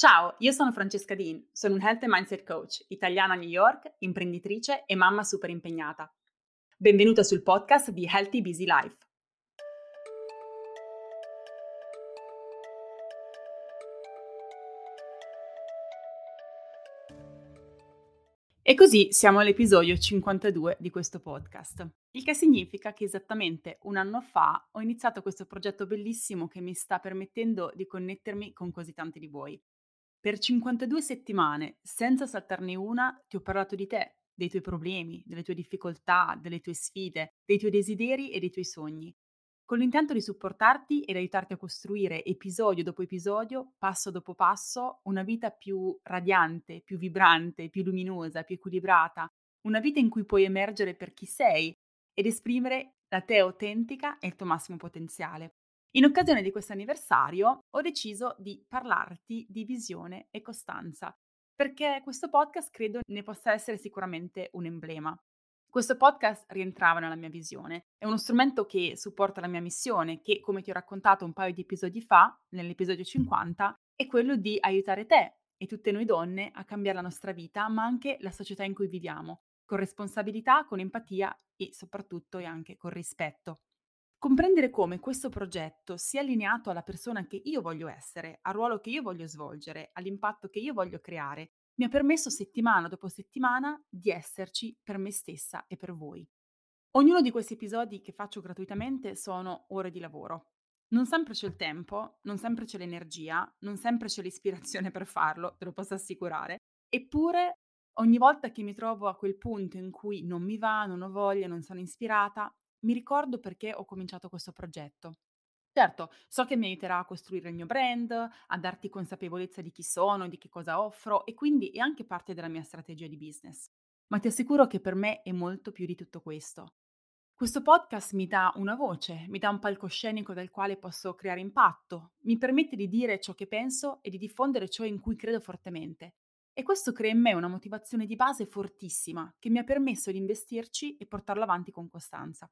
Ciao, io sono Francesca Dean, sono un Health and Mindset Coach, italiana a New York, imprenditrice e mamma super impegnata. Benvenuta sul podcast di Healthy Busy Life. E così siamo all'episodio 52 di questo podcast, il che significa che esattamente un anno fa ho iniziato questo progetto bellissimo che mi sta permettendo di connettermi con così tanti di voi. Per 52 settimane, senza saltarne una, ti ho parlato di te, dei tuoi problemi, delle tue difficoltà, delle tue sfide, dei tuoi desideri e dei tuoi sogni, con l'intento di supportarti ed aiutarti a costruire episodio dopo episodio, passo dopo passo, una vita più radiante, più vibrante, più luminosa, più equilibrata, una vita in cui puoi emergere per chi sei ed esprimere la te autentica e il tuo massimo potenziale. In occasione di questo anniversario ho deciso di parlarti di visione e costanza, perché questo podcast credo ne possa essere sicuramente un emblema. Questo podcast rientrava nella mia visione, è uno strumento che supporta la mia missione, che come ti ho raccontato un paio di episodi fa, nell'episodio 50, è quello di aiutare te e tutte noi donne a cambiare la nostra vita, ma anche la società in cui viviamo, con responsabilità, con empatia e soprattutto e anche con rispetto. Comprendere come questo progetto sia allineato alla persona che io voglio essere, al ruolo che io voglio svolgere, all'impatto che io voglio creare, mi ha permesso settimana dopo settimana di esserci per me stessa e per voi. Ognuno di questi episodi che faccio gratuitamente sono ore di lavoro. Non sempre c'è il tempo, non sempre c'è l'energia, non sempre c'è l'ispirazione per farlo, te lo posso assicurare. Eppure, ogni volta che mi trovo a quel punto in cui non mi va, non ho voglia, non sono ispirata, mi ricordo perché ho cominciato questo progetto. Certo, so che mi aiuterà a costruire il mio brand, a darti consapevolezza di chi sono, di che cosa offro e quindi è anche parte della mia strategia di business. Ma ti assicuro che per me è molto più di tutto questo. Questo podcast mi dà una voce, mi dà un palcoscenico dal quale posso creare impatto, mi permette di dire ciò che penso e di diffondere ciò in cui credo fortemente. E questo crea in me una motivazione di base fortissima che mi ha permesso di investirci e portarlo avanti con costanza.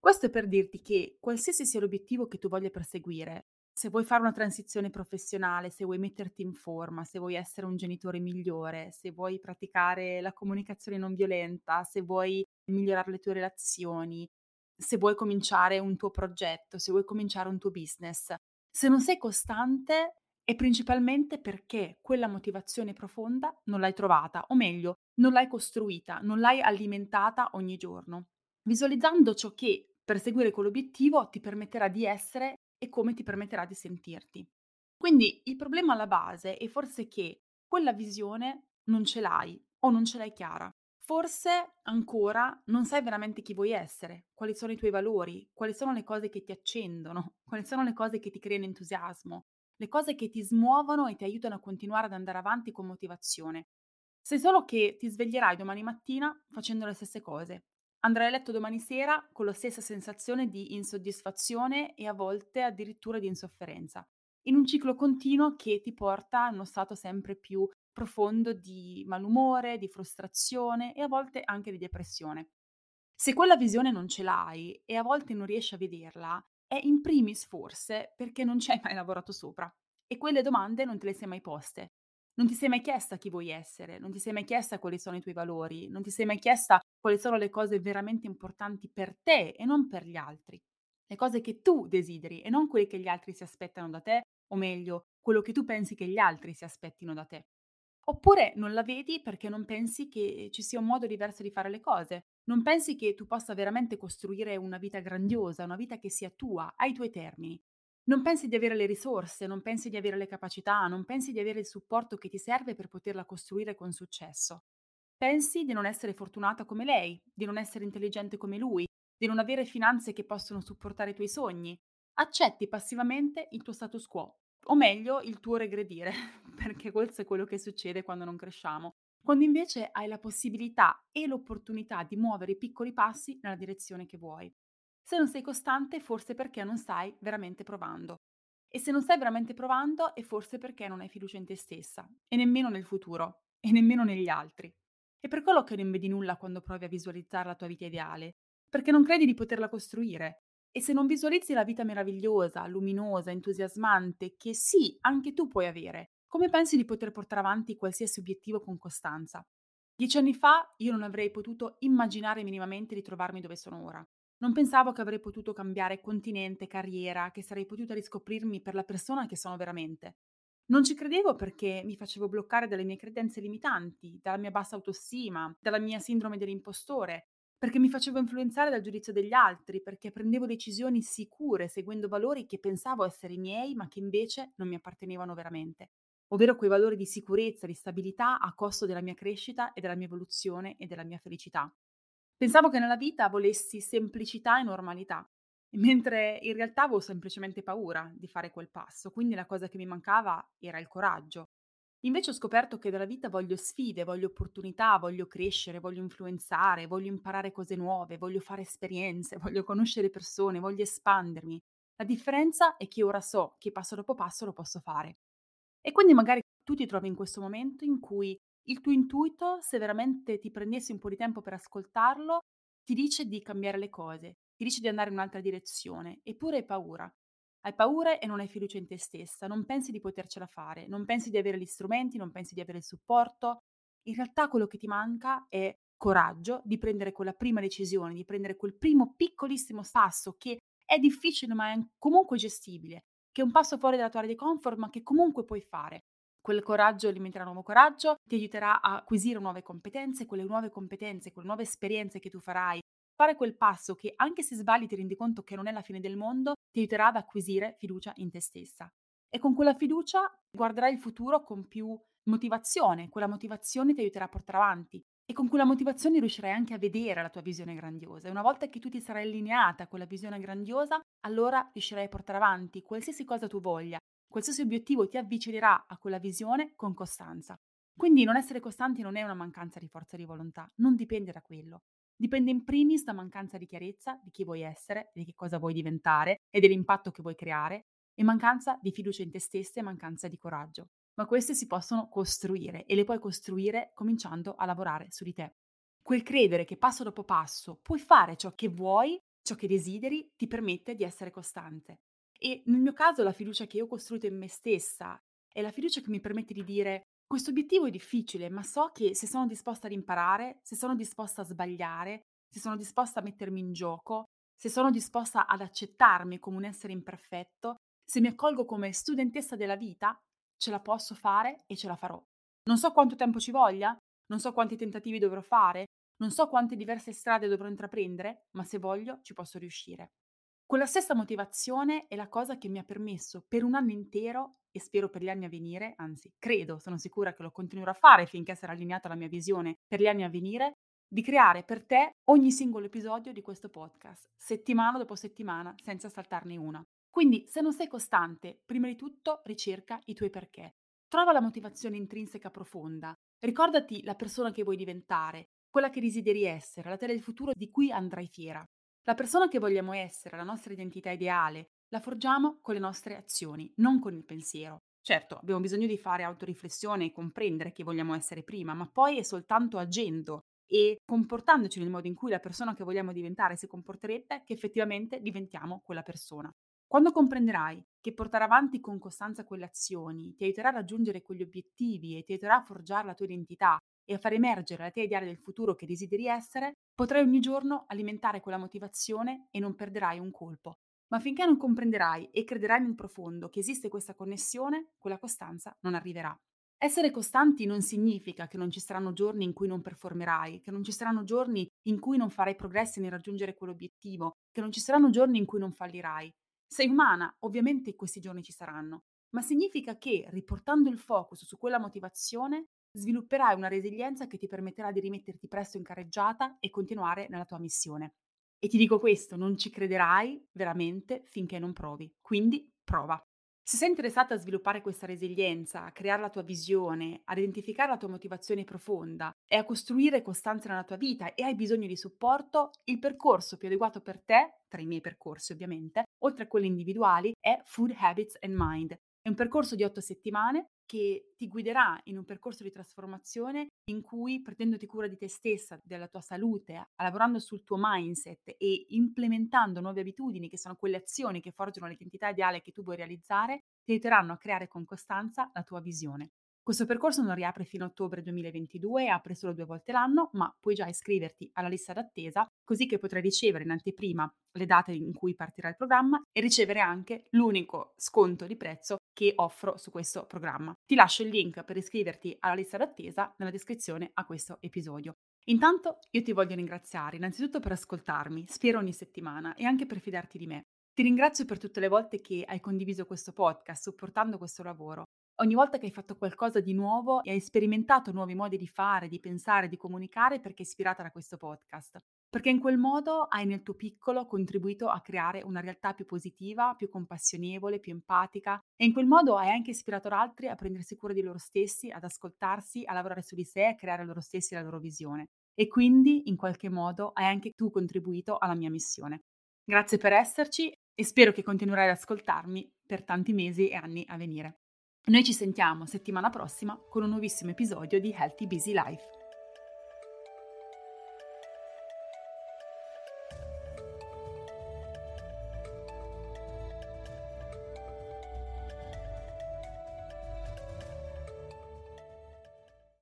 Questo è per dirti che qualsiasi sia l'obiettivo che tu voglia perseguire, se vuoi fare una transizione professionale, se vuoi metterti in forma, se vuoi essere un genitore migliore, se vuoi praticare la comunicazione non violenta, se vuoi migliorare le tue relazioni, se vuoi cominciare un tuo progetto, se vuoi cominciare un tuo business, se non sei costante è principalmente perché quella motivazione profonda non l'hai trovata, o meglio, non l'hai costruita, non l'hai alimentata ogni giorno. Visualizzando ciò che Perseguire quell'obiettivo ti permetterà di essere e come ti permetterà di sentirti. Quindi il problema alla base è forse che quella visione non ce l'hai o non ce l'hai chiara. Forse ancora non sai veramente chi vuoi essere, quali sono i tuoi valori, quali sono le cose che ti accendono, quali sono le cose che ti creano entusiasmo, le cose che ti smuovono e ti aiutano a continuare ad andare avanti con motivazione. Sai solo che ti sveglierai domani mattina facendo le stesse cose, Andrai a letto domani sera con la stessa sensazione di insoddisfazione e a volte addirittura di insofferenza, in un ciclo continuo che ti porta a uno stato sempre più profondo di malumore, di frustrazione e a volte anche di depressione. Se quella visione non ce l'hai e a volte non riesci a vederla, è in primis forse perché non ci hai mai lavorato sopra e quelle domande non te le sei mai poste. Non ti sei mai chiesta chi vuoi essere, non ti sei mai chiesta quali sono i tuoi valori, non ti sei mai chiesta quali sono le cose veramente importanti per te e non per gli altri. Le cose che tu desideri e non quelle che gli altri si aspettano da te, o meglio, quello che tu pensi che gli altri si aspettino da te. Oppure non la vedi perché non pensi che ci sia un modo diverso di fare le cose, non pensi che tu possa veramente costruire una vita grandiosa, una vita che sia tua, ai tuoi termini. Non pensi di avere le risorse, non pensi di avere le capacità, non pensi di avere il supporto che ti serve per poterla costruire con successo. Pensi di non essere fortunata come lei, di non essere intelligente come lui, di non avere finanze che possono supportare i tuoi sogni. Accetti passivamente il tuo status quo, o meglio il tuo regredire, perché questo è quello che succede quando non cresciamo, quando invece hai la possibilità e l'opportunità di muovere i piccoli passi nella direzione che vuoi. Se non sei costante, forse perché non stai veramente provando. E se non stai veramente provando, è forse perché non hai fiducia in te stessa, e nemmeno nel futuro, e nemmeno negli altri. È per quello che non vedi nulla quando provi a visualizzare la tua vita ideale, perché non credi di poterla costruire. E se non visualizzi la vita meravigliosa, luminosa, entusiasmante, che sì, anche tu puoi avere, Come pensi di poter portare avanti qualsiasi obiettivo con costanza? Dieci anni fa io non avrei potuto immaginare minimamente di trovarmi dove sono ora. Non pensavo che avrei potuto cambiare continente, carriera, che sarei potuta riscoprirmi per la persona che sono veramente. Non ci credevo perché mi facevo bloccare dalle mie credenze limitanti, dalla mia bassa autostima, dalla mia sindrome dell'impostore, perché mi facevo influenzare dal giudizio degli altri, perché prendevo decisioni sicure seguendo valori che pensavo essere miei, ma che invece non mi appartenevano veramente ovvero quei valori di sicurezza, di stabilità a costo della mia crescita e della mia evoluzione e della mia felicità. Pensavo che nella vita volessi semplicità e normalità, mentre in realtà avevo semplicemente paura di fare quel passo, quindi la cosa che mi mancava era il coraggio. Invece ho scoperto che dalla vita voglio sfide, voglio opportunità, voglio crescere, voglio influenzare, voglio imparare cose nuove, voglio fare esperienze, voglio conoscere persone, voglio espandermi. La differenza è che ora so che passo dopo passo lo posso fare. E quindi magari tu ti trovi in questo momento in cui il tuo intuito, se veramente ti prendessi un po' di tempo per ascoltarlo, ti dice di cambiare le cose, ti dice di andare in un'altra direzione, eppure hai paura. Hai paura e non hai fiducia in te stessa, non pensi di potercela fare, non pensi di avere gli strumenti, non pensi di avere il supporto. In realtà quello che ti manca è coraggio di prendere quella prima decisione, di prendere quel primo piccolissimo passo che è difficile ma è comunque gestibile che è un passo fuori dalla tua area di comfort, ma che comunque puoi fare. Quel coraggio alimenterà nuovo coraggio, ti aiuterà a acquisire nuove competenze, quelle nuove competenze, quelle nuove esperienze che tu farai. Fare quel passo che anche se sbagli ti rendi conto che non è la fine del mondo, ti aiuterà ad acquisire fiducia in te stessa. E con quella fiducia guarderai il futuro con più motivazione, quella motivazione ti aiuterà a portare avanti e con quella motivazione riuscirai anche a vedere la tua visione grandiosa. E una volta che tu ti sarai allineata a quella visione grandiosa, allora riuscirai a portare avanti qualsiasi cosa tu voglia, qualsiasi obiettivo ti avvicinerà a quella visione con costanza. Quindi non essere costanti non è una mancanza di forza di volontà, non dipende da quello. Dipende in primis da mancanza di chiarezza di chi vuoi essere, di che cosa vuoi diventare e dell'impatto che vuoi creare, e mancanza di fiducia in te stessa e mancanza di coraggio ma queste si possono costruire e le puoi costruire cominciando a lavorare su di te. Quel credere che passo dopo passo puoi fare ciò che vuoi, ciò che desideri, ti permette di essere costante. E nel mio caso la fiducia che io ho costruito in me stessa è la fiducia che mi permette di dire questo obiettivo è difficile, ma so che se sono disposta ad imparare, se sono disposta a sbagliare, se sono disposta a mettermi in gioco, se sono disposta ad accettarmi come un essere imperfetto, se mi accolgo come studentessa della vita, ce la posso fare e ce la farò. Non so quanto tempo ci voglia, non so quanti tentativi dovrò fare, non so quante diverse strade dovrò intraprendere, ma se voglio ci posso riuscire. Quella stessa motivazione è la cosa che mi ha permesso per un anno intero e spero per gli anni a venire, anzi credo, sono sicura che lo continuerò a fare finché sarà allineata la mia visione per gli anni a venire, di creare per te ogni singolo episodio di questo podcast, settimana dopo settimana, senza saltarne una. Quindi, se non sei costante, prima di tutto ricerca i tuoi perché. Trova la motivazione intrinseca profonda. Ricordati la persona che vuoi diventare, quella che desideri essere, la te del futuro di cui andrai fiera. La persona che vogliamo essere, la nostra identità ideale, la forgiamo con le nostre azioni, non con il pensiero. Certo, abbiamo bisogno di fare autoriflessione e comprendere chi vogliamo essere prima, ma poi è soltanto agendo e comportandoci nel modo in cui la persona che vogliamo diventare si comporterebbe che effettivamente diventiamo quella persona. Quando comprenderai che portare avanti con costanza quelle azioni ti aiuterà a raggiungere quegli obiettivi e ti aiuterà a forgiare la tua identità e a far emergere la tua ideale del futuro che desideri essere, potrai ogni giorno alimentare quella motivazione e non perderai un colpo. Ma finché non comprenderai e crederai nel profondo che esiste questa connessione, quella costanza non arriverà. Essere costanti non significa che non ci saranno giorni in cui non performerai, che non ci saranno giorni in cui non farai progressi nel raggiungere quell'obiettivo, che non ci saranno giorni in cui non fallirai. Sei umana, ovviamente questi giorni ci saranno, ma significa che riportando il focus su quella motivazione svilupperai una resilienza che ti permetterà di rimetterti presto in carreggiata e continuare nella tua missione. E ti dico questo, non ci crederai veramente finché non provi. Quindi prova. Se sei interessata a sviluppare questa resilienza, a creare la tua visione, ad identificare la tua motivazione profonda e a costruire costanza nella tua vita e hai bisogno di supporto, il percorso più adeguato per te, tra i miei percorsi ovviamente, oltre a quelli individuali, è Food Habits and Mind. È un percorso di otto settimane che ti guiderà in un percorso di trasformazione in cui, prendendoti cura di te stessa, della tua salute, lavorando sul tuo mindset e implementando nuove abitudini, che sono quelle azioni che forgiano l'identità ideale che tu vuoi realizzare, ti aiuteranno a creare con costanza la tua visione. Questo percorso non riapre fino a ottobre 2022 e apre solo due volte l'anno, ma puoi già iscriverti alla lista d'attesa così che potrai ricevere in anteprima le date in cui partirà il programma e ricevere anche l'unico sconto di prezzo che offro su questo programma. Ti lascio il link per iscriverti alla lista d'attesa nella descrizione a questo episodio. Intanto io ti voglio ringraziare innanzitutto per ascoltarmi, spero ogni settimana, e anche per fidarti di me. Ti ringrazio per tutte le volte che hai condiviso questo podcast, supportando questo lavoro. Ogni volta che hai fatto qualcosa di nuovo e hai sperimentato nuovi modi di fare, di pensare, di comunicare perché ispirata da questo podcast. Perché in quel modo hai nel tuo piccolo contribuito a creare una realtà più positiva, più compassionevole, più empatica e in quel modo hai anche ispirato altri a prendersi cura di loro stessi, ad ascoltarsi, a lavorare su di sé, a creare loro stessi la loro visione. E quindi in qualche modo hai anche tu contribuito alla mia missione. Grazie per esserci e spero che continuerai ad ascoltarmi per tanti mesi e anni a venire. Noi ci sentiamo settimana prossima con un nuovissimo episodio di Healthy Busy Life.